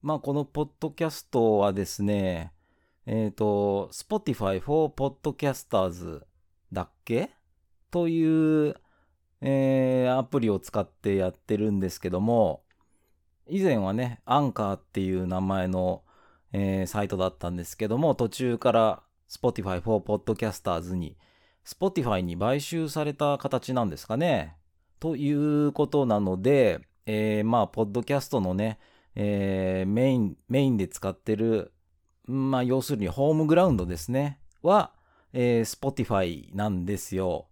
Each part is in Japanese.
まあ、このポッドキャストはですね、えっ、と、Spotify for Podcasters だっけ？という、えーアプリを使ってやってるんですけども、以前はね、アンカーっていう名前の、えーサイトだったんですけども、途中から Spotify for Podcasters に、Spotify に買収された形なんですかね？ということなので、えーまあ、ポッドキャストのね、えーメイン、メインで使ってる、まあ、要するにホームグラウンドですね、は、えー Spotify なんですよ。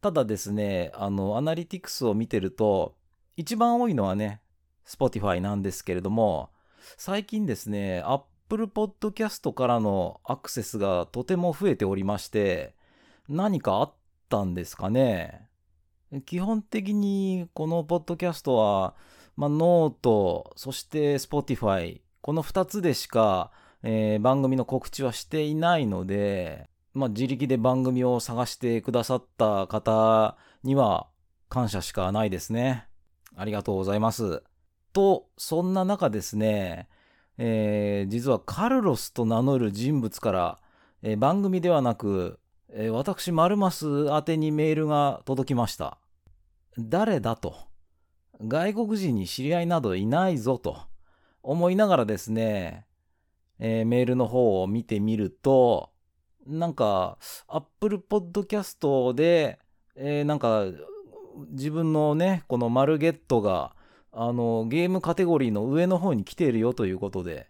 ただですね、あの、アナリティクスを見てると、一番多いのはね、Spotify なんですけれども、最近ですね、Apple Podcast からのアクセスがとても増えておりまして、何かあったんですかね。基本的にこのポッドキャストは、まあ、ノート、そして Spotify、この2つでしか、えー番組の告知はしていないので、まあ、自力で番組を探してくださった方には感謝しかないですね。ありがとうございます。と、そんな中ですね、えー実はカルロスと名乗る人物から、えー番組ではなく、えー私、マルマス宛てにメールが届きました。誰だと。外国人に知り合いなどいないぞと思いながらですね、えーメールの方を見てみると、なんか、Apple Podcast で、えーなんか、自分のね、このマルゲットが、あの、ゲームカテゴリーの上の方に来ているよということで、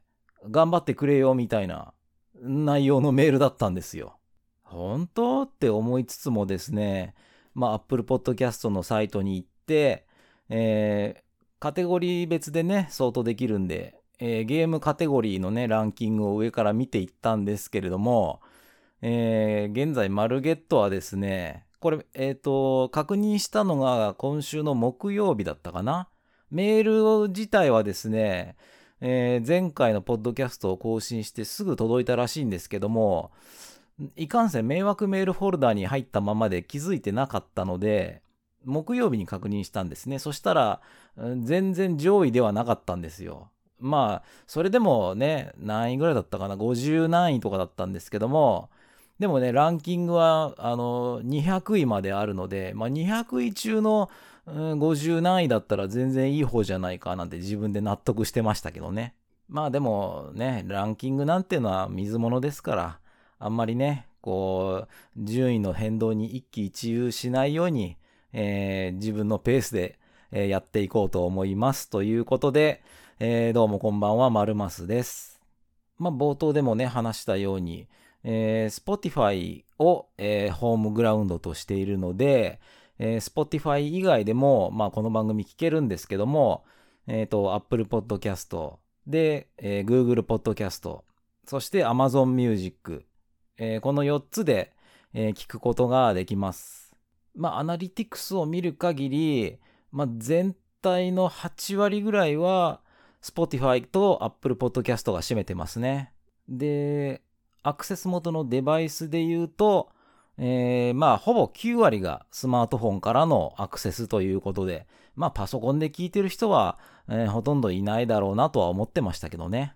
頑張ってくれよみたいな内容のメールだったんですよ。本当？って思いつつもですね、まあ、Apple Podcast のサイトに行って、えーカテゴリー別でね、相当できるんで、えーゲームカテゴリーのね、ランキングを上から見ていったんですけれども、えー現在、マルゲットはですね、これ、えっ、と、確認したのが今週の木曜日だったかな？メール自体はですね、えー前回のポッドキャストを更新してすぐ届いたらしいんですけども、いかんせん迷惑メールフォルダに入ったままで気づいてなかったので、木曜日に確認したんですね。そしたら、全然上位ではなかったんですよ。まあ、それでもね、何位ぐらいだったかな、50何位とかだったんですけども、でもね、ランキングは、あの、200位まであるので、まあ、200位中の、うん50何位だったら全然いい方じゃないかなんて自分で納得してましたけどね。まあでもね、ランキングなんていうのは水物ですから、あんまりね、こう、順位の変動に一喜一憂しないように、えー自分のペースで、えーやっていこうと思います。ということで、えーどうもこんばんは、まるますです。まあ冒頭でもね、話したように、えー Spotify を、えーホームグラウンドとしているので、えー Spotify 以外でも、まあこの番組聞けるんですけども、えっ、と、Apple Podcast で、えー Google Podcast、そして Amazon Music、えーこの4つで、えー聞くことができます。まあ、アナリティクスを見る限り、まあ、全体の8割ぐらいは、Spotify と Apple Podcast が占めてますね。で、アクセス元のデバイスで言うと、えーまあ、ほぼ9割がスマートフォンからのアクセスということで、まあ、パソコンで聞いてる人は、えーほとんどいないだろうなとは思ってましたけどね。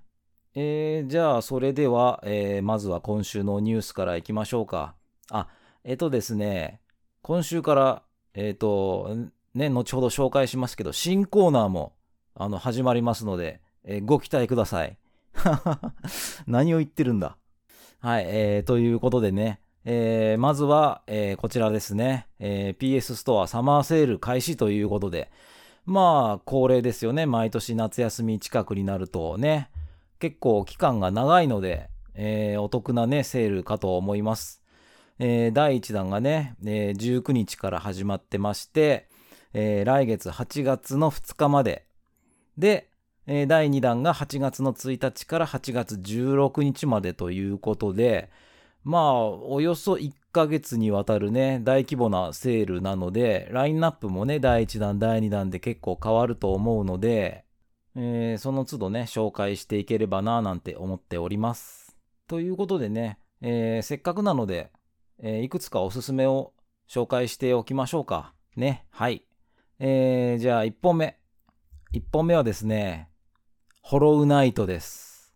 えーじゃあ、それでは、えーまずは今週のニュースからいきましょうか。あ、えっとですね、今週から、えっ、と、ね、後ほど紹介しますけど、新コーナーも、あの、始まりますので、えーご期待ください。何を言ってるんだ？はい、えー、ということでね、えーまずは、えーこちらですね、えー PS ストアサマーセール開始ということで、まあ、恒例ですよね。毎年夏休み近くになるとね、結構期間が長いので、えーお得なね、セールかと思います。えー第1弾がね、えー19日から始まってまして、えー来月8月の2日まで。で、えー第2弾が8月の1日から8月16日までということで、まあ、およそ1ヶ月にわたるね、大規模なセールなので、ラインナップもね、第1弾、第2弾で結構変わると思うので、えーその都度ね、紹介していければなぁなんて思っております。ということでね、えーせっかくなので、えいくつかおすすめを紹介しておきましょうか。ね、はい。えーじゃあ1本目。1本目はですね、ホロウナイトです。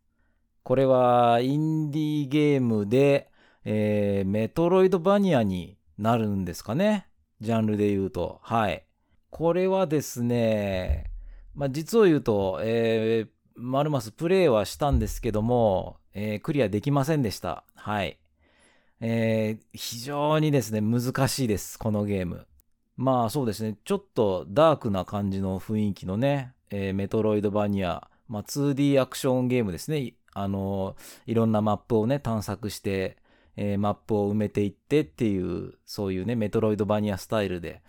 これはインディーゲームで、えー、メトロイドバニアになるんですかね。ジャンルで言うと。はい。これはですね、まあ、実を言うと、えー、マルマスプレイはしたんですけども、えー、クリアできませんでした。はい。えー、非常にですね、難しいです、このゲーム。まあそうですね、ちょっとダークな感じの雰囲気のね、えー、メトロイドバニア、まあ、2D アクションゲームですね。あのいろんなマップをね、探索して、えー、マップを埋めていってっていう、そういうね、メトロイドバニアスタイルで。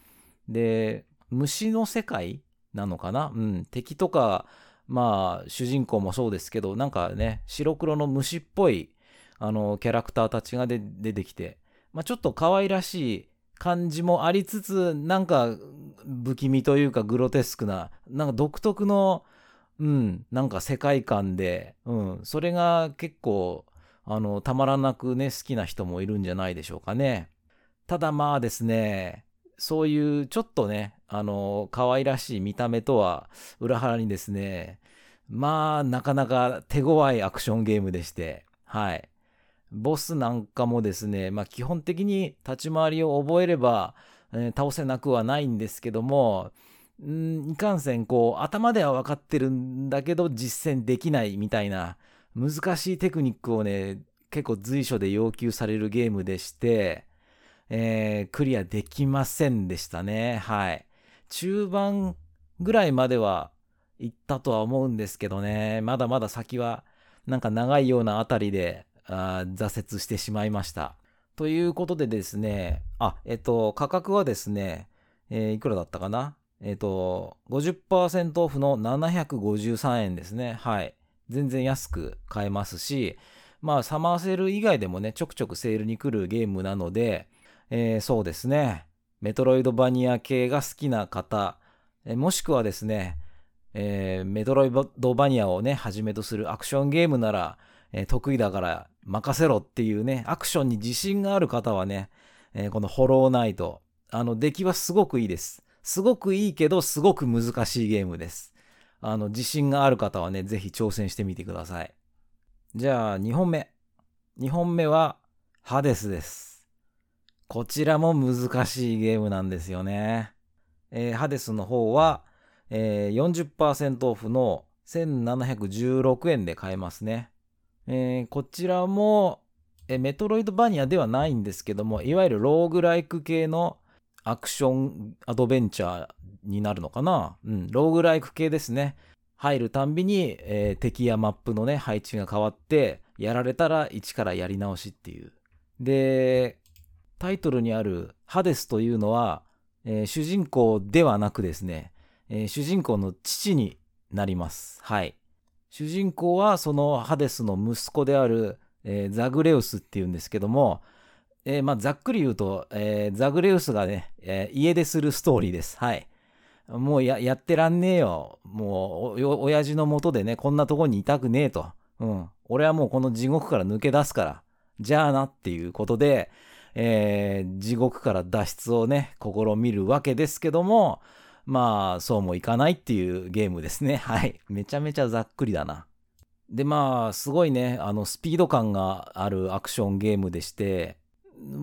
で、虫の世界なのかな？うん。敵とか、まあ、主人公もそうですけど、なんかね、白黒の虫っぽい、あの、キャラクターたちが出てきて、まあ、ちょっと可愛らしい感じもありつつ、なんか、不気味というかグロテスクな、なんか独特の、うん、なんか世界観で、うん、それが結構、あの、たまらなくね、好きな人もいるんじゃないでしょうかね。ただまあですね、そういうちょっとね、あの、可愛らしい見た目とは裏腹にですね、まあ、なかなか手強いアクションゲームでして、はい。ボスなんかもですね、まあ基本的に立ち回りを覚えれば、えー、倒せなくはないんですけども、んいかんせん、こう、頭では分かってるんだけど実践できないみたいな難しいテクニックをね、結構随所で要求されるゲームでして、えー、クリアできませんでしたね。はい。中盤ぐらいまでは行ったとは思うんですけどね、まだまだ先はなんか長いようなあたりで挫折してしまいました。ということでですね、あ、えっと、価格はですね、えー、いくらだったかな？えっと、50%オフの753円ですね。はい。全然安く買えますし、まあ、サマーセール以外でもね、ちょくちょくセールに来るゲームなので、えー、そうですね、メトロイドバニア系が好きな方、えもしくはですね、えー、メトロイドバニアをね、はじめとするアクションゲームなら、え、得意だから任せろっていうね、アクションに自信がある方はね、え、このホローナイト、あの、出来はすごくいいです。すごくいいけど、すごく難しいゲームです。あの、自信がある方はね、ぜひ挑戦してみてください。じゃあ、2本目。2本目は、ハデスです。こちらも難しいゲームなんですよね。えー、ハデスの方は、えー、40%オフの1716円で買えますね。えー、こちらも、えメトロイドバニアではないんですけども、いわゆるローグライク系のアクションアドベンチャーになるのかな？うん、ローグライク系ですね。入るたんびに、えー、敵やマップのね、配置が変わって、やられたら一からやり直しっていう。で、タイトルにあるハデスというのは、えー、主人公ではなくですね、えー、主人公の父になります。はい。主人公はそのハデスの息子である、えー、ザグレウスっていうんですけども、えー、まあ、ざっくり言うと、えー、ザグレウスがね、え家でするストーリーです。はい。もうややってらんねえよ。もうお、親父のもとでね、こんなとこにいたくねえと。うん。俺はもうこの地獄から抜け出すから。じゃあなっていうことで、えー、地獄から脱出をね、試みるわけですけども、まあ、そうもいかないっていうゲームですね。はい。めちゃめちゃざっくりだな。で、まあ、すごいね、あの、スピード感があるアクションゲームでして、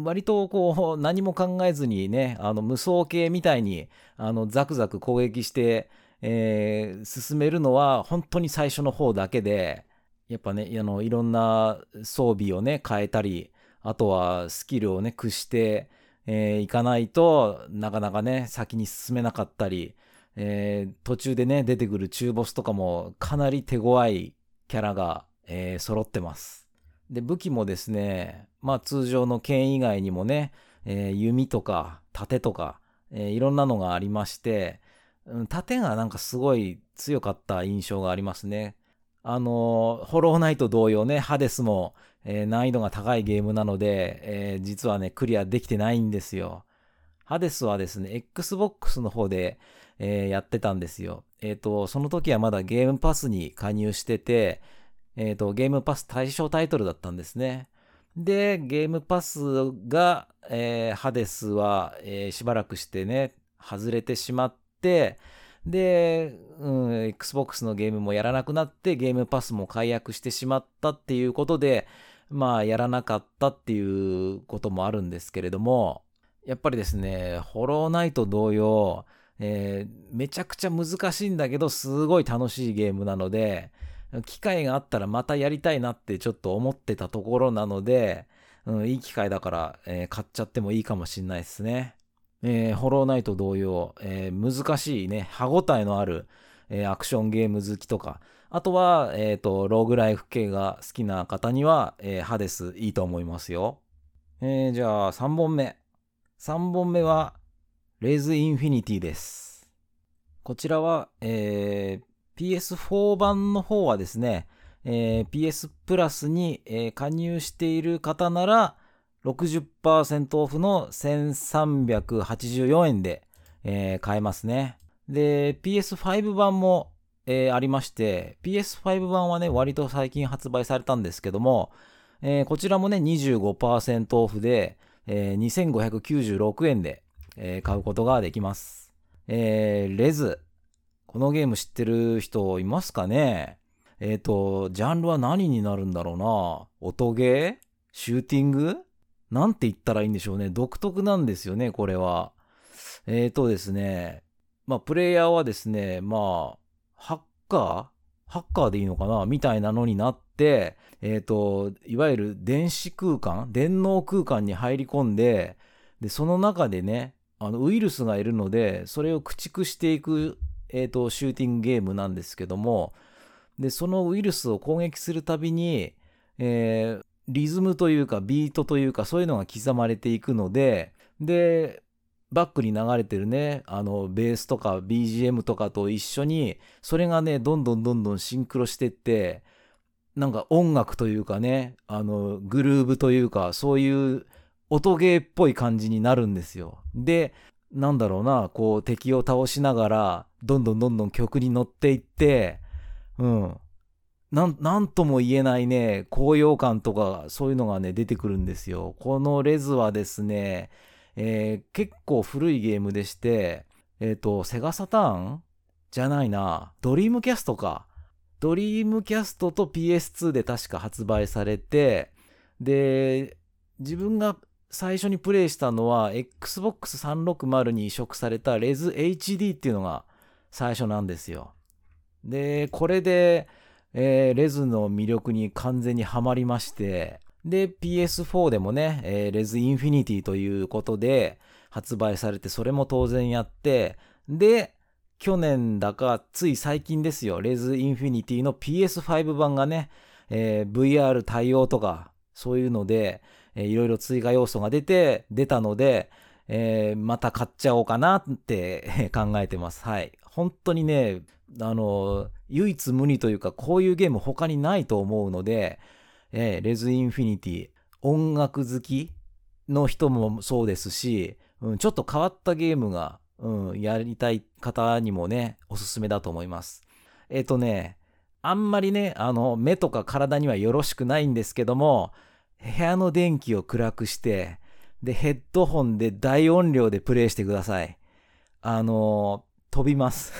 割とこう、何も考えずにね、あの、無双系みたいに、あの、ザクザク攻撃して、えー、進めるのは本当に最初の方だけで、やっぱね、あの、いろんな装備をね、変えたり、あとはスキルをね、駆して、えー、いかないとなかなかね、先に進めなかったり、えー、途中でね、出てくる中ボスとかもかなり手強いキャラが、えー、揃ってます。で、武器もですね、まあ通常の剣以外にもね、えー、弓とか盾とか、えー、いろんなのがありまして、うん、盾がなんかすごい強かった印象がありますね。あの、ホローナイト同様ね、ハデスも、えー、難易度が高いゲームなので、えー、実はね、クリアできてないんですよ。ハデスはですね、Xbox の方で、えー、やってたんですよ。えっ、と、その時はまだゲームパスに加入してて、えっ、と、ゲームパス対象タイトルだったんですね。で、ゲームパスが、えハデスは、えしばらくしてね、外れてしまって、で、うん、Xbox のゲームもやらなくなってゲームパスも解約してしまったっていうことで、まあやらなかったっていうこともあるんですけれども、やっぱりですね、ホローナイト同様、えー、めちゃくちゃ難しいんだけど、すごい楽しいゲームなので、機会があったらまたやりたいなってちょっと思ってたところなので、うん、いい機会だから、えー、買っちゃってもいいかもしんないですね。えー、ホローナイト同様、えー、難しいね、歯応えのある、えー、アクションゲーム好きとか、あとは、えっ、と、ローグライフ系が好きな方には、えー、ハデスいいと思いますよ。えーじゃあ3本目。3本目は、レイズインフィニティです。こちらは、えー PS4 版の方はですね、え PS プラスに、え加入している方なら、60%オフの1384円で、えー、買えますね。で、PS5 版も、えー、ありまして、PS5 版はね、割と最近発売されたんですけども、えー、こちらもね、25%オフで、えー、2596円で、えー、買うことができます。えー、レズ。このゲーム知ってる人いますかね？えっ、ー、と、ジャンルは何になるんだろうな？音ゲー？シューティング？なんて言ったらいいんでしょうね。独特なんですよね、これは。えーとですね。まあ、プレイヤーはですね、まあ、ハッカー？ハッカーでいいのかな？みたいなのになって、えっ、ー、と、いわゆる電子空間？電脳空間に入り込んで、で、その中でね、あの、ウイルスがいるので、それを駆逐していく、えっ、ー、と、シューティングゲームなんですけども、で、そのウイルスを攻撃するたびに、えー、リズムというかビートというかそういうのが刻まれていくので、で、バックに流れてるね、あの、ベースとか BGM とかと一緒に、それがね、どんどんどんどんシンクロしてって、なんか音楽というかね、あの、グルーブというか、そういう音ゲーっぽい感じになるんですよ。で、なんだろうな、こう敵を倒しながら、どんどんどんどん曲に乗っていって、うん。なん、なんとも言えないね、高揚感とか、そういうのがね、出てくるんですよ。このレズはですね、えー、結構古いゲームでして、えっ、ー、と、セガサターン？じゃないな、ドリームキャストか。ドリームキャストと PS2 で確か発売されて、で、自分が最初にプレイしたのは Xbox 360に移植されたレズ HD っていうのが最初なんですよ。で、これで、えー、レズの魅力に完全にはまりまして、で、PS4 でもね、えー、レズインフィニティということで発売されて、それも当然やって、で、去年だか、つい最近ですよ、レズインフィニティの PS5 版がね、えー、VR 対応とか、そういうので、えー、いろいろ追加要素が出て、出たので、えー、また買っちゃおうかなって 考えてます。はい。本当にね、あの、唯一無二というか、こういうゲーム他にないと思うので、えー、レズインフィニティ、音楽好きの人もそうですし、うん、ちょっと変わったゲームが、うん、やりたい方にもね、おすすめだと思います。えっ、ー、とね、あんまりね、あの、目とか体にはよろしくないんですけども、部屋の電気を暗くして、で、ヘッドホンで大音量でプレイしてください。あの、飛びます。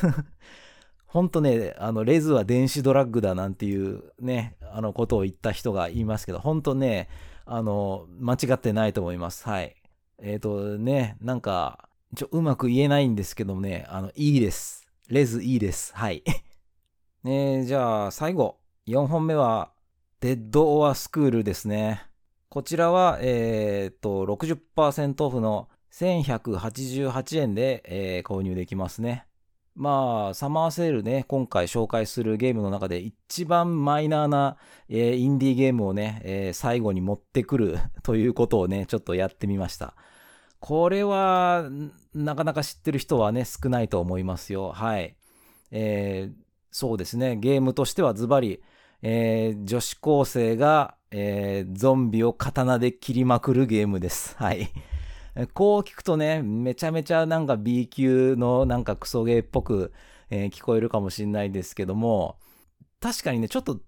ほんとね、あの、レズは電子ドラッグだなんていうね、あのことを言った人が言いますけど、ほんとね、あの、間違ってないと思います。はい。えっ、ー、とね、なんか、ちょ、うまく言えないんですけどもね、あの、いいです。レズいいです。はい。ねじゃあ、最後、4本目は、デッド・オア・スクールですね。こちらは、えっ、ー、と、60%オフの1188円で、えー、購入できますね。まあ、サマーセールね、今回紹介するゲームの中で一番マイナーな、えー、インディーゲームをね、えー、最後に持ってくる ということをね、ちょっとやってみました。これは、なかなか知ってる人はね、少ないと思いますよ。はい。えー、そうですね、ゲームとしてはズバリ、えー、女子高生が、えー、ゾンビを刀で切りまくるゲームです。はい。こう聞くとね、めちゃめちゃなんか B 級のなんかクソゲーっぽく、えー、聞こえるかもしれないですけども、確かにね、ちょっと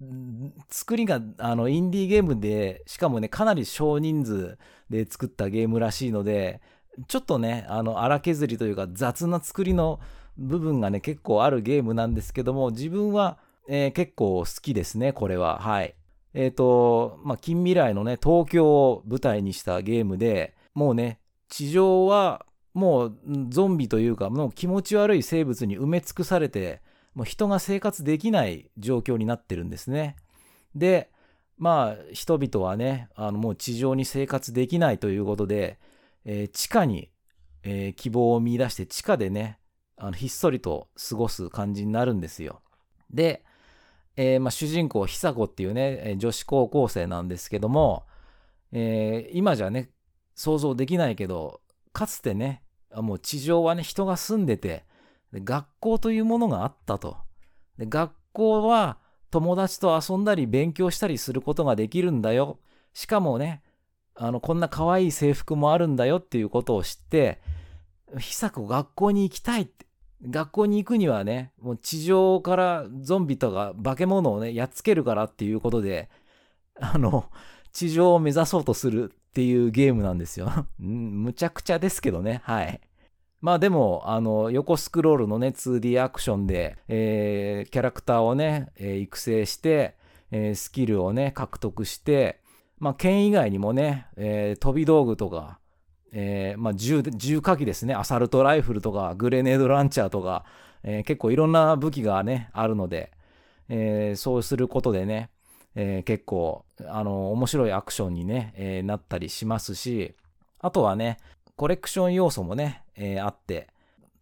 作りがあのインディーゲームで、しかもね、かなり少人数で作ったゲームらしいので、ちょっとね、あの荒削りというか雑な作りの部分がね、結構あるゲームなんですけども、自分は、えー、結構好きですね、これは。はい。えっ、ー、と、まあ、近未来のね、東京を舞台にしたゲームで、もうね、地上はもうゾンビというか、もう気持ち悪い生物に埋め尽くされて、もう人が生活できない状況になってるんですね。で、まあ、人々はね、あのもう地上に生活できないということで、えー、地下に、えー、希望を見出して地下でね、あのひっそりと過ごす感じになるんですよ。で、えー、まあ、主人公、久子っていうね、女子高校生なんですけども、え今じゃね、想像できないけど、かつてね、もう地上はね、人が住んでて、学校というものがあったと。で学校は友達と遊んだり勉強したりすることができるんだよ。しかもね、あの、こんな可愛い制服もあるんだよっていうことを知って、久子学校に行きたいって。学校に行くにはね、もう地上からゾンビとか化け物をね、やっつけるからっていうことで、あの、地上を目指そうとするっていうゲームなんですよ。むちゃくちゃですけどね。はい。まあでも、あの、横スクロールのね、2D アクションで、えー、キャラクターをね、えー、育成して、えー、スキルをね、獲得して、まあ剣以外にもね、え飛び道具とか、えまあ銃、銃火器ですね、アサルトライフルとか、グレネードランチャーとか、え結構いろんな武器がね、あるので、えそうすることでね、えー、結構、あの、面白いアクションにね、えー、なったりしますし、あとはね、コレクション要素もね、えー、あって、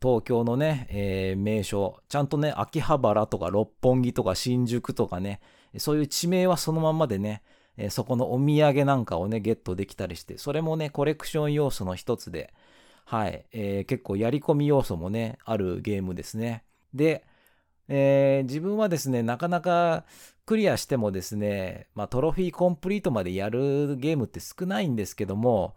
東京のね、え名所、ちゃんとね、秋葉原とか六本木とか新宿とかね、そういう地名はそのままでね、えそこのお土産なんかをね、ゲットできたりして、それもね、コレクション要素の一つで、はい、えー、結構やり込み要素もね、あるゲームですね。で、えー、自分はですね、なかなかクリアしてもですね、まあ、トロフィーコンプリートまでやるゲームって少ないんですけども、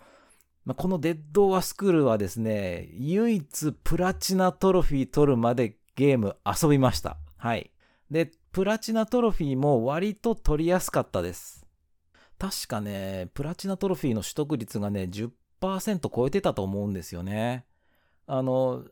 まあ、このデッド・オア・スクールはですね、唯一プラチナトロフィー取るまでゲーム遊びました。はい。で、プラチナトロフィーも割と取りやすかったです。確かね、プラチナトロフィーの取得率がね、10%超えてたと思うんですよね。あの、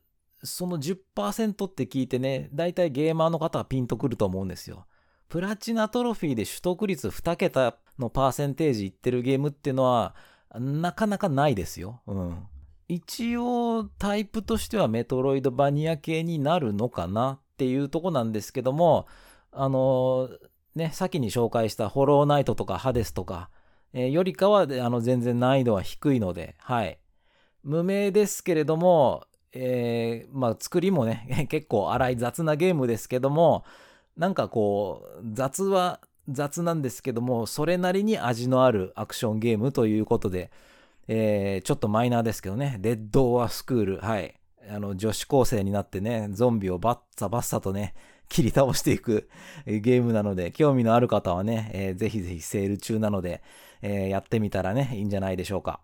その10%って聞いてね、だいたいゲーマーの方はピンとくると思うんですよ。プラチナトロフィーで取得率2桁のパーセンテージいってるゲームっていうのは、なかなかないですよ。うん。一応、タイプとしてはメトロイドバニア系になるのかなっていうとこなんですけども、あのね、先に紹介したホローナイトとかハデスとか、えー、よりかは、あの、全然難易度は低いので、はい。無名ですけれども、えー、まあ、作りもね、結構荒い雑なゲームですけども、なんかこう、雑は雑なんですけども、それなりに味のあるアクションゲームということで、えー、ちょっとマイナーですけどね、デッド・オア・スクール、はい。あの、女子高生になってね、ゾンビをバッサバッサとね、切り倒していくゲームなので、興味のある方はね、えー、ぜひぜひセール中なので、えー、やってみたらね、いいんじゃないでしょうか。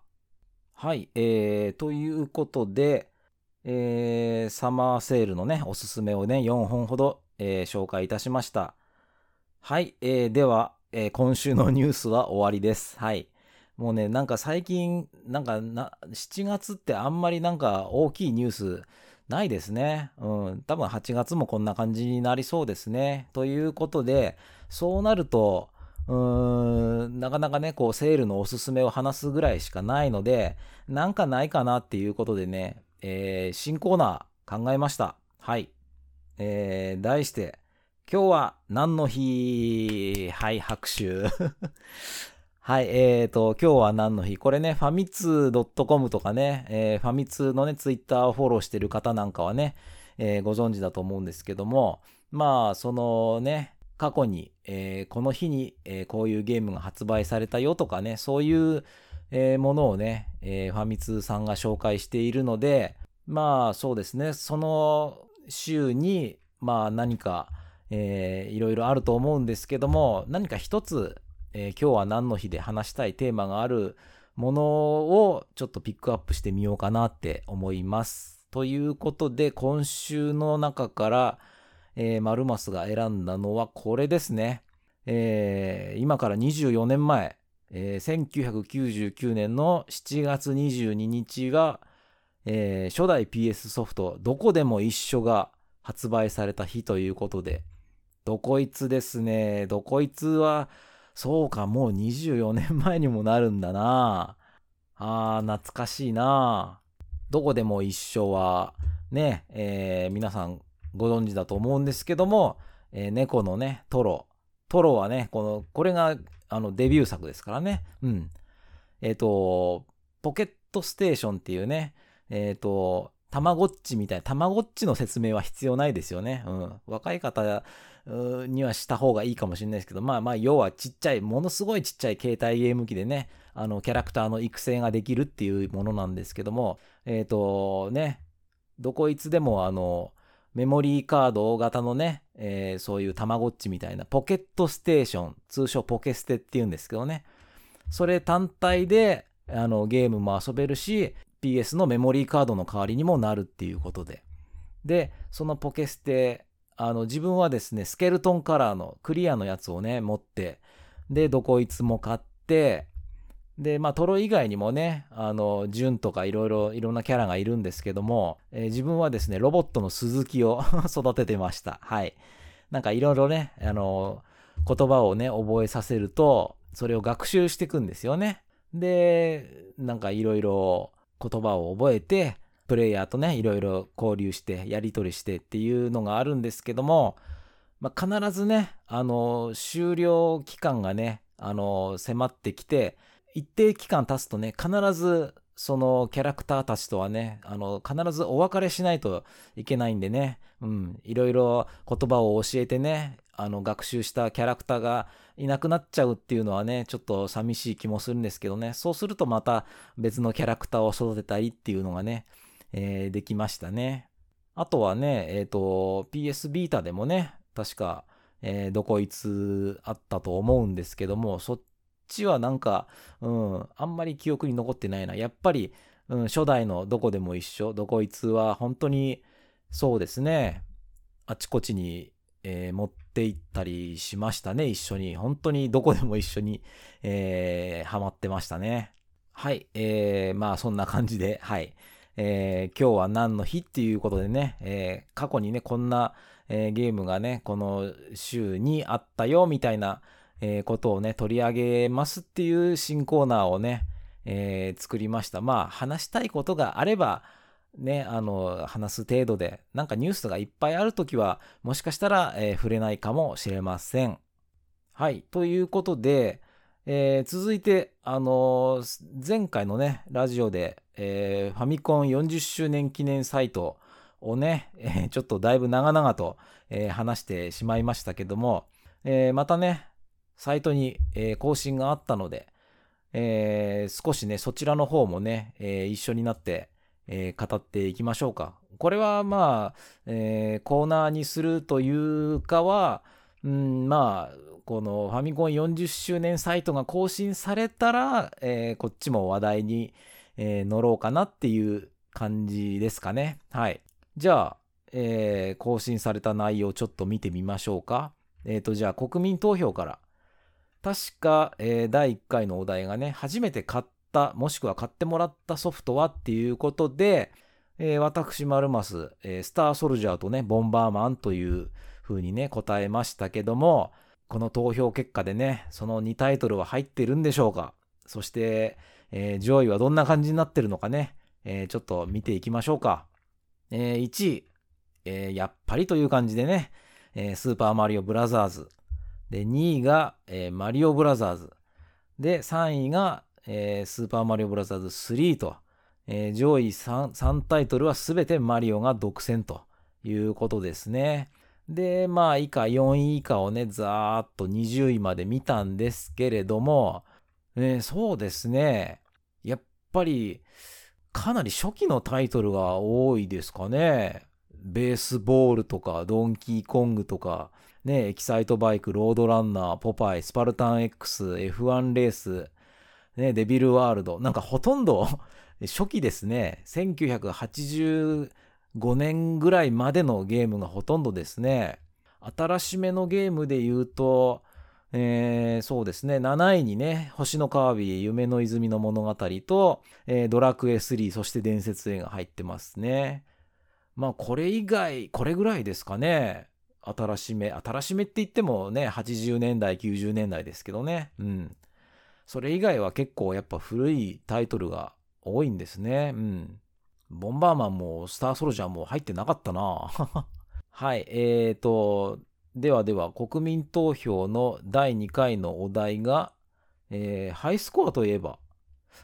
はい、えー、ということで、えー、サマーセールのね、おすすめをね、4本ほどえー、紹介いたしました。はい、えー、では、えー、今週のニュースは終わりです。はい。もうね、なんか最近、なんかな、7月ってあんまりなんか大きいニュースないですね。うん、多分8月もこんな感じになりそうですね。ということで、そうなると、うーん、なかなかね、こう、セールのおすすめを話すぐらいしかないので、なんかないかなっていうことでね、えー、新コーナー考えました。はい。えー、題して、今日は何の日？はい、拍手。はい、えーと、今日は何の日？これね、ファミツー .com とかね、えー、ファミツーのね、ツイッターをフォローしてる方なんかはね、えー、ご存知だと思うんですけども、まあ、そのね、過去に、えー、この日に、えー、こういうゲームが発売されたよとかね、そういう、えー、ものをね、えー、ファミ通さんが紹介しているので、まあそうですね、その週に、まあ何か、えー、いろいろあると思うんですけども、何か一つ、えー、今日は何の日で話したいテーマがあるものをちょっとピックアップしてみようかなって思います。ということで、今週の中から、えー、マルマスが選んだのはこれですね。えー、今から24年前、えー、1999年の7月22日は、えー、初代 PS ソフト、どこでも一緒が発売された日ということで、どこいつですね。どこいつは、そうか、もう24年前にもなるんだな。あー、懐かしいな。どこでも一緒は、ね、えー、皆さんご存知だと思うんですけども、えー、猫のね、トロ。トロはね、この、これが、あの、デビュー作ですからね。うん。えっ、ー、と、ポケットステーションっていうね、えっ、ー、と、たまごっちみたいな、たまごっちの説明は必要ないですよね。うん。若い方にはした方がいいかもしれないですけど、まあまあ、要はちっちゃい、ものすごいちっちゃい携帯ゲーム機でね、あの、キャラクターの育成ができるっていうものなんですけども、えっ、ー、と、ね、どこいつでもあの、メモリーカード型のね、えー、そういうたまごっちみたいなポケットステーション、通称ポケステって言うんですけどね。それ単体で、あの、ゲームも遊べるし、PS のメモリーカードの代わりにもなるっていうことで。で、そのポケステ、あの、自分はですね、スケルトンカラーのクリアのやつをね、持って、で、どこいつも買って、で、まあ、トロ以外にもね、あの、ジュンとかいろいろ、いろんなキャラがいるんですけども、えー、自分はですね、ロボットの鈴木を 育ててました。はい。なんかいろいろね、あの、言葉をね、覚えさせると、それを学習していくんですよね。で、なんかいろいろ言葉を覚えて、プレイヤーとね、いろいろ交流して、やり取りしてっていうのがあるんですけども、まあ、必ずね、あの、終了期間がね、あの、迫ってきて、一定期間経つとね、必ずそのキャラクターたちとはね、あの、必ずお別れしないといけないんでね、うん、いろいろ言葉を教えてね、あの、学習したキャラクターがいなくなっちゃうっていうのはね、ちょっと寂しい気もするんですけどね、そうするとまた別のキャラクターを育てたりっていうのがね、えー、できましたね。あとはね、えっ、ー、と、PS ビータでもね、確か、えー、どこいつあったと思うんですけども、そっちはなんか、うん、あんまり記憶に残ってないな。やっぱり、うん、初代のどこでも一緒、どこいつは本当に、そうですね、あちこちに、えー、持って行ったりしましたね、一緒に。本当にどこでも一緒に、えー、ハマってましたね。はい、えー、まあそんな感じで、はい。えー、今日は何の日っていうことでね、えー、過去にね、こんな、えー、ゲームがね、この週にあったよ、みたいな、えー、ことをね、取り上げますっていう新コーナーをね、えー、作りました。まあ、話したいことがあれば、ね、あの、話す程度で、なんかニュースがいっぱいあるときは、もしかしたら、えー、触れないかもしれません。はい。ということで、えー、続いて、あのー、前回のね、ラジオで、えー、ファミコン40周年記念サイトをね、えちょっとだいぶ長々と、え話してしまいましたけども、えまたね、サイトに、え更新があったので、え少しね、そちらの方もね、え一緒になって、え語っていきましょうか。これはまあ、えコーナーにするというかは、うん、まあ、このファミコン40周年サイトが更新されたら、え、こっちも話題に、え、乗ろうかなっていう感じですかね。はい。じゃあ、え、更新された内容ちょっと見てみましょうか。えっ、と、じゃあ国民投票から。確か、えー、第1回のお題がね、初めて買った、もしくは買ってもらったソフトはっていうことで、えー、私、マルマス、スターソルジャーとね、ボンバーマンという風にね、答えましたけども、この投票結果でね、その2タイトルは入ってるんでしょうか？そして、えー、上位はどんな感じになってるのかね、えー、ちょっと見ていきましょうか。えー、1位、え、やっぱりという感じでね、え、スーパーマリオブラザーズ。で、2位が、えー、マリオブラザーズ。で、3位が、えー、スーパーマリオブラザーズ3と、えー、上位 3, 3タイトルはすべてマリオが独占ということですね。で、まあ、以下、4位以下をね、ざーっと20位まで見たんですけれども、ね、そうですね。やっぱり、かなり初期のタイトルが多いですかね。ベースボールとか、ドンキーコングとか、ね、エキサイトバイク、ロードランナー、ポパイ、スパルタン X、F1 レース、ね、デビルワールド。なんかほとんど 初期ですね。1985年ぐらいまでのゲームがほとんどですね。新しめのゲームで言うと、えー、そうですね、7位にね、星のカービィ、夢の泉の物語と、えー、ドラクエ3、そして伝説映画入ってますね。まあ、これ以外、これぐらいですかね。新しめ、新しめって言ってもね、80年代、90年代ですけどね。うん。それ以外は結構やっぱ古いタイトルが多いんですね。うん。ボンバーマンもスターソルジャーも入ってなかったな。はい、えーと、ではでは、国民投票の第2回のお題が、えー、ハイスコアといえば、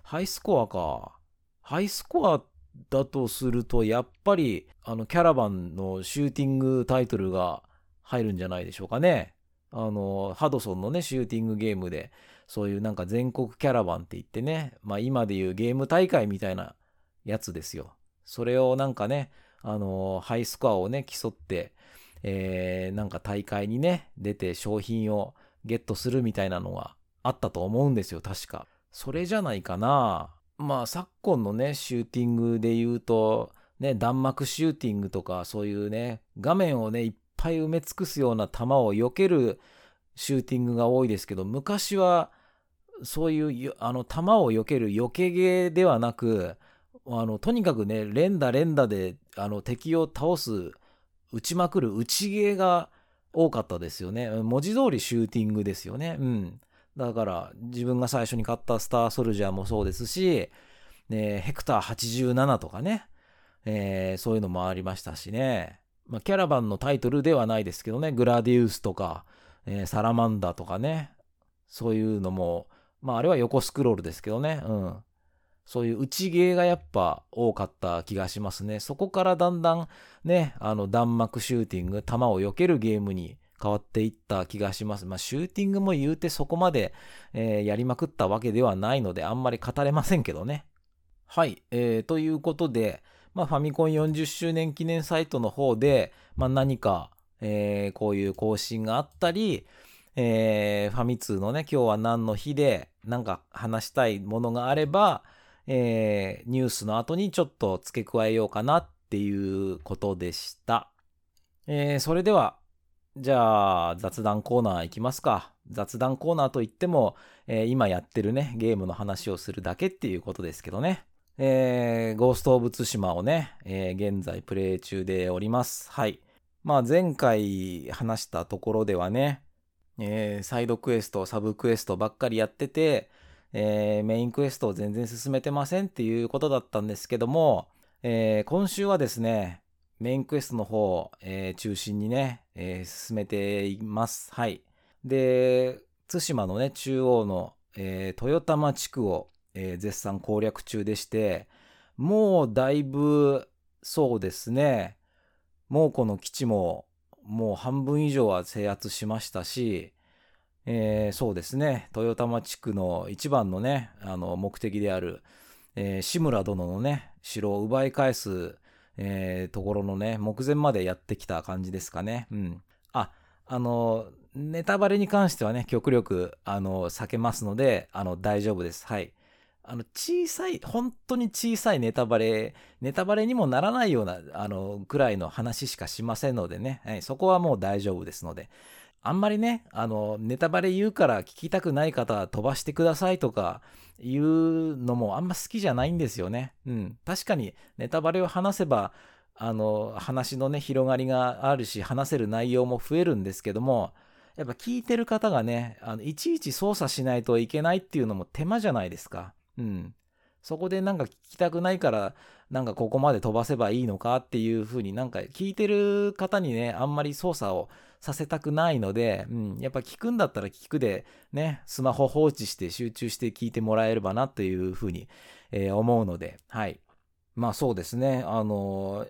ハイスコアか。ハイスコアっだとすると、やっぱり、あの、キャラバンのシューティングタイトルが入るんじゃないでしょうかね。あの、ハドソンのね、シューティングゲームで、そういうなんか全国キャラバンって言ってね、まあ今でいうゲーム大会みたいなやつですよ。それをなんかね、あの、ハイスコアをね、競って、えー、なんか大会にね、出て商品をゲットするみたいなのがあったと思うんですよ、確か。それじゃないかな。まあ、昨今のね、シューティングで言うと、ね、弾幕シューティングとか、そういうね、画面をね、いっぱい埋め尽くすような球を避けるシューティングが多いですけど、昔は、そういう、あの、球を避ける避けゲーではなく、あの、とにかくね、連打連打で、あの、敵を倒す打ちまくる打ちゲーが多かったですよね。文字通りシューティングですよね。うん。だから自分が最初に買ったスターソルジャーもそうですし、ね、ヘクター87とかね、えー、そういうのもありましたしね。まあ、キャラバンのタイトルではないですけどね、グラディウスとか、えー、サラマンダとかね、そういうのも、まああれは横スクロールですけどね、うん。そういう内芸がやっぱ多かった気がしますね。そこからだんだんね、あの弾幕シューティング、弾を避けるゲームに変わっていった気がします。まあ、シューティングも言うてそこまで、えー、やりまくったわけではないので、あんまり語れませんけどね。はい、えー、ということで、まあ、ファミコン40周年記念サイトの方で、まあ、何か、えー、こういう更新があったり、えー、ファミ通のね、今日は何の日で、なんか話したいものがあれば、えー、ニュースの後にちょっと付け加えようかなっていうことでした。えー、それでは、じゃあ雑談コーナー行きますか。雑談コーナーといっても、えー、今やってるね、ゲームの話をするだけっていうことですけどね。えー、ゴースト・オブ・ツシマをね、えー、現在プレイ中でおります。はい。まあ前回話したところではね、えー、サイドクエスト、サブクエストばっかりやってて、えー、メインクエストを全然進めてませんっていうことだったんですけども、えー、今週はですね、メインクエストの方、えー、中心にね、え進めています。はい。で、対馬のね、中央の、え豊玉地区を、え絶賛攻略中でして、もうだいぶ、そうですね、猛虎の基地も、もう半分以上は制圧しましたし、えー、そうですね、豊玉地区の一番のね、あの、目的である、えー、志村殿のね、城を奪い返す、えー、ところのね、目前までやってきた感じですかね。うん。あ、あの、ネタバレに関してはね、極力、あの、避けますので、あの、大丈夫です。はい。あの、小さい、本当に小さいネタバレ、ネタバレにもならないような、あの、くらいの話しかしませんのでね、はい、そこはもう大丈夫ですので、あんまりね、あの、ネタバレ言うから聞きたくない方は飛ばしてくださいとかいうのもあんま好きじゃないんですよね。うん。確かにネタバレを話せば、あの、話のね、広がりがあるし、話せる内容も増えるんですけども、やっぱ聞いてる方がね、あのいちいち操作しないといけないっていうのも手間じゃないですか。うん。そこでなんか聞きたくないから、なんかここまで飛ばせばいいのかっていうふうになんか聞いてる方にね、あんまり操作をさせたくないので、うん、やっぱ聞くんだったら聞くで、ね、スマホ放置して集中して聞いてもらえればなというふうに、えー、思うので、はい。まあそうですね、あの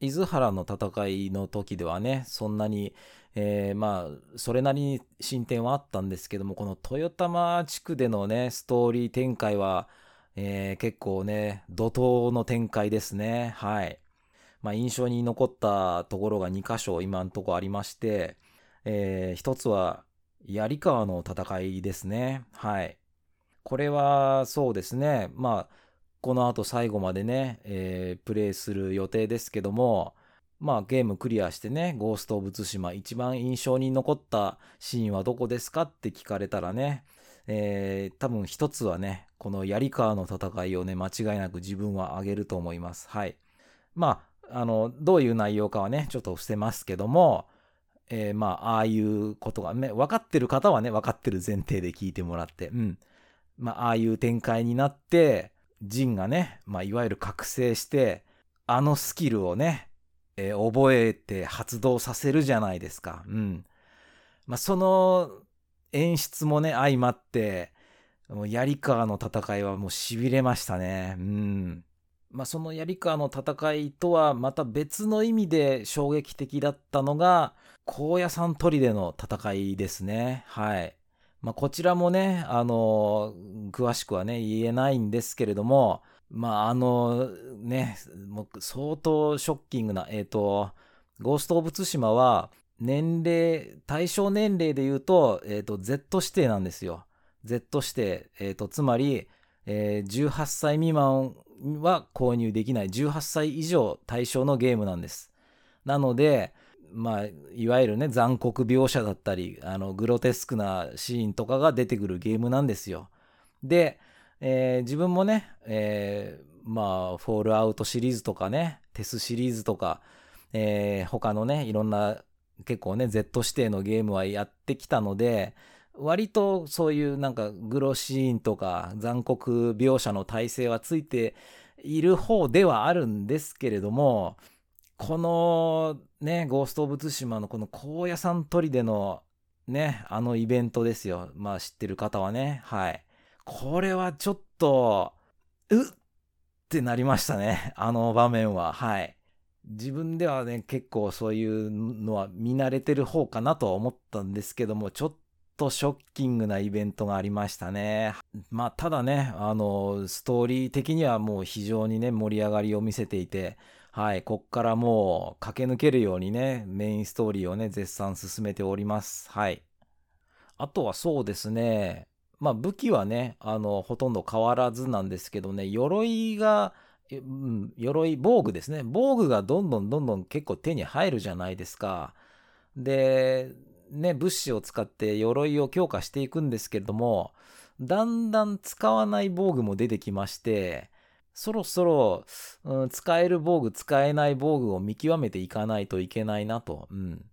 伊豆原の戦いの時ではね、そんなに、えー、まあ、それなりに進展はあったんですけども、この豊玉地区でのね、ストーリー展開は、えー、結構ね、怒涛の展開ですね。はい。まあ、印象に残ったところが2箇所今んとこありまして、えー、一つは、槍川の戦いですね。はい。これは、そうですね。まあ、この後最後までね、えー、プレイする予定ですけども、まあゲームクリアしてね、ゴースト・オブ・ツシマ一番印象に残ったシーンはどこですかって聞かれたらね、えー、多分一つはね、この槍川の戦いをね、間違いなく自分は挙げると思います。はい。まあ、あの、どういう内容かはね、ちょっと伏せますけども、えー、まあ、ああいうことがね、分かってる方はね、分かってる前提で聞いてもらって、うん。まあ、ああいう展開になって、ジンがね、まあ、いわゆる覚醒して、あのスキルをね、えー、覚えて発動させるじゃないですか。うん。まあ、その演出もね、相まって、もう槍川の戦いはもう痺れましたね。うん。まあ、その槍川の戦いとはまた別の意味で衝撃的だったのが、高野山砦の戦いですね。はい。まあ、こちらもね、あの詳しくはね、言えないんですけれども、まあ、あの、ね、もう相当ショッキングな、えっ、ー、と、ゴースト・オブ・ツシマは、年齢、対象年齢で言うと、えっ、ー、と、Z 指定なんですよ。Z 指定。えっ、ー、と、つまり、えー、18歳未満は購入できない。18歳以上対象のゲームなんです。なので、まあ、いわゆるね、残酷描写だったり、あの、グロテスクなシーンとかが出てくるゲームなんですよ。で、えー、自分もね、えー、まあ、フォールアウトシリーズとかね、テスシリーズとか、えー、他のね、いろんな結構ね、Z 指定のゲームはやってきたので、割とそういうなんかグロシーンとか残酷描写の体制はついている方ではあるんですけれども、このね、ゴースト・オブ・ツシマのこの高野山砦のね、あのイベントですよ。まあ知ってる方はね、はい。これはちょっと、うっってなりましたね。あの場面は。はい。自分ではね、結構そういうのは見慣れてる方かなとは思ったんですけども、ちょっとショッキングなイベントがありましたね。まあ、ただね、あの、ストーリー的にはもう非常にね、盛り上がりを見せていて、はい、こっからもう駆け抜けるようにね、メインストーリーをね、絶賛進めております。はい。あとはそうですね、まあ武器はね、あの、ほとんど変わらずなんですけどね、鎧が、うん、鎧、防具ですね。防具がどんどんどんどん結構手に入るじゃないですか。で、ね、物資を使って鎧を強化していくんですけれども、だんだん使わない防具も出てきまして、そろそろ、うん、使える防具、使えない防具を見極めていかないといけないなと。うん。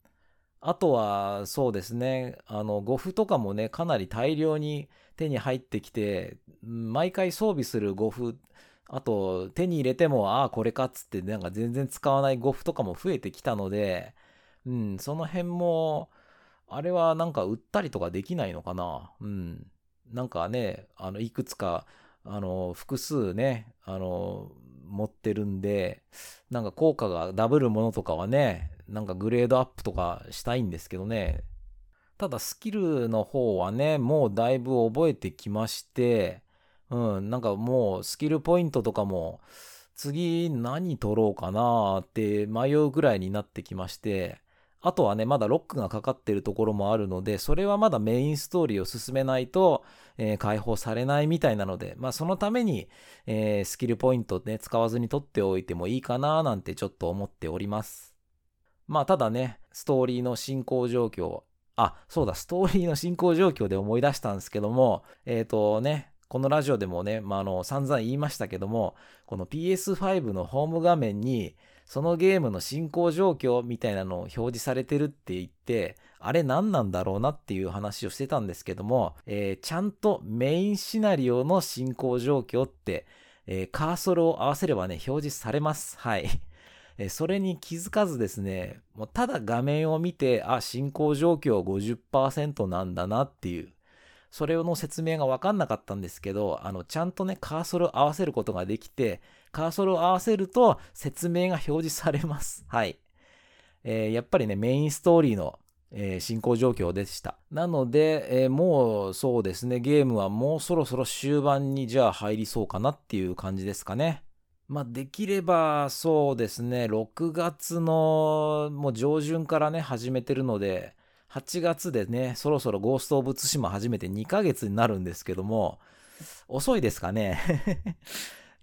あとは、そうですね、あの、護符とかもね、かなり大量に手に入ってきて、毎回装備する護符、あと、手に入れても、ああ、これかっつって、なんか全然使わない護符とかも増えてきたので、うん、その辺も、あれはなんか売ったりとかできないのかな？うん。なんかね、あの、いくつか、あの、複数ね、あの、持ってるんで、なんか効果がダブるものとかはね、なんかグレードアップとかしたいんですけどね。ただスキルの方はね、もうだいぶ覚えてきまして、うん、なんかもうスキルポイントとかも、次何取ろうかなって迷うぐらいになってきまして、あとはね、まだロックがかかってるところもあるので、それはまだメインストーリーを進めないと、えー、解放されないみたいなので、まあそのために、えー、スキルポイントね、使わずに取っておいてもいいかななんてちょっと思っております。まあ、ただね、ストーリーの進行状況、あ、そうだ、ストーリーの進行状況で思い出したんですけども、えっ、ー、とね、このラジオでもね、まあ、あの、散々言いましたけども、この PS5 のホーム画面に、そのゲームの進行状況みたいなのを表示されてるって言って、あれ何なんだろうなっていう話をしてたんですけども、えー、ちゃんとメインシナリオの進行状況って、えー、カーソルを合わせればね、表示されます。はい。えそれに気づかずですね、もうただ画面を見て、あ、進行状況50%なんだなっていう、それの説明がわかんなかったんですけど、あの、ちゃんとね、カーソル合わせることができて、カーソルを合わせると説明が表示されます。はい。えー、やっぱりね、メインストーリーの、えー、進行状況でした。なので、えー、もうそうですね、ゲームはもうそろそろ終盤にじゃあ入りそうかなっていう感じですかね。まあ、できれば、そうですね、6月のもう上旬からね、始めてるので、8月でね、そろそろゴースト・オブ・ツシマ始めて2ヶ月になるんですけども、遅いですかね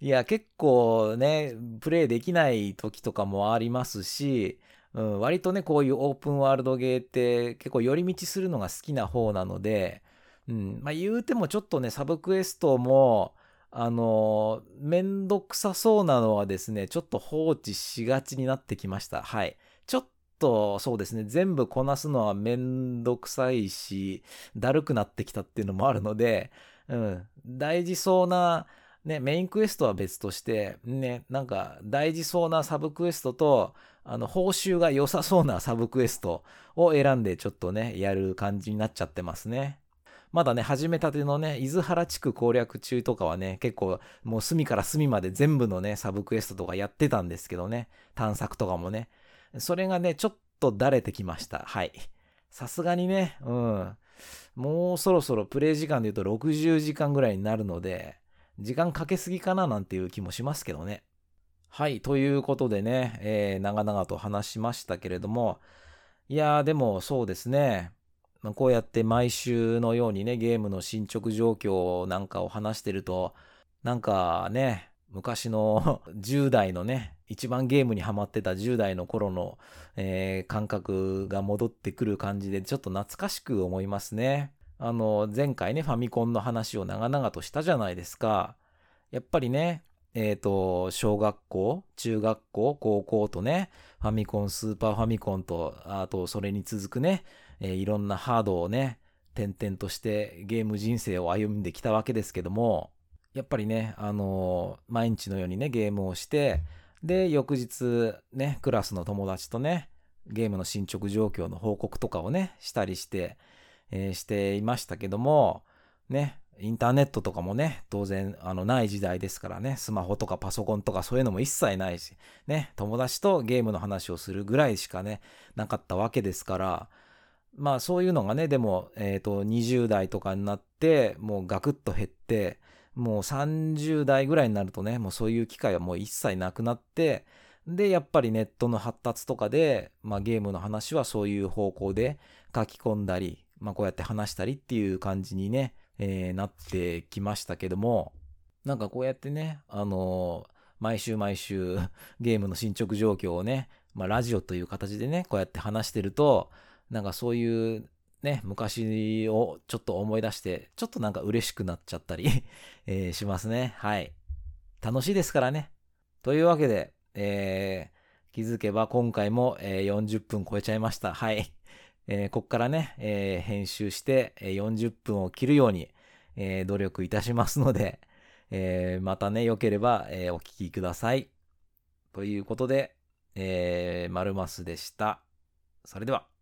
いや、結構ね、プレイできない時とかもありますし、うん、割とね、こういうオープンワールドゲーって結構寄り道するのが好きな方なので、うん、まあ言うてもちょっとね、サブクエストも、あの、めんどくさそうなのはですね、ちょっと放置しがちになってきました。はい。ちょっと、そうですね、全部こなすのはめんどくさいし、だるくなってきたっていうのもあるので、うん、大事そうな、ね、メインクエストは別として、ね、なんか大事そうなサブクエストと、あの、報酬が良さそうなサブクエストを選んでちょっとね、やる感じになっちゃってますね。まだね、始めたてのね、伊豆原地区攻略中とかはね、結構もう隅から隅まで全部のね、サブクエストとかやってたんですけどね、探索とかもね。それがね、ちょっとだれてきました。はい。さすがにね、うん。もうそろそろプレイ時間で言うと60時間ぐらいになるので、時間かけすぎかななんていう気もしますけどね。はい。ということでね、えー、長々と話しましたけれども、いやーでもそうですね。まあ、こうやって毎週のようにね、ゲームの進捗状況なんかを話してると、なんかね、昔の 10代のね、一番ゲームにハマってた10代の頃の、えー、感覚が戻ってくる感じで、ちょっと懐かしく思いますね。あの、前回ね、ファミコンの話を長々としたじゃないですか。やっぱりね、えっ、ー、と、小学校、中学校、高校とね、ファミコン、スーパーファミコンと、あと、それに続くね、えー、いろんなハードをね、転々としてゲーム人生を歩んできたわけですけども、やっぱりね、あのー、毎日のようにね、ゲームをして、で、翌日、ね、クラスの友達とね、ゲームの進捗状況の報告とかをね、したりして、えー、していましたけども、ね、インターネットとかもね、当然、あの、ない時代ですからね、スマホとかパソコンとかそういうのも一切ないし、ね、友達とゲームの話をするぐらいしかね、なかったわけですから、まあそういうのがね、でも、えっ、と、20代とかになって、もうガクッと減って、もう30代ぐらいになるとね、もうそういう機会はもう一切なくなって、で、やっぱりネットの発達とかで、まあゲームの話はそういう方向で書き込んだり、まあこうやって話したりっていう感じにね、えー、なってきましたけども、なんかこうやってね、あのー、毎週毎週ゲームの進捗状況をね、まあラジオという形でね、こうやって話してると、なんかそういうね、昔をちょっと思い出して、ちょっとなんか嬉しくなっちゃったり えー、しますね。はい。楽しいですからね。というわけで、えー、気づけば今回も、えー、40分超えちゃいました。はい。えー、こっからね、えー、編集して、40分を切るように、えー、努力いたしますので、えー、またね、良ければ、えー、お聞きください。ということで、えー、マルマスでした。それでは。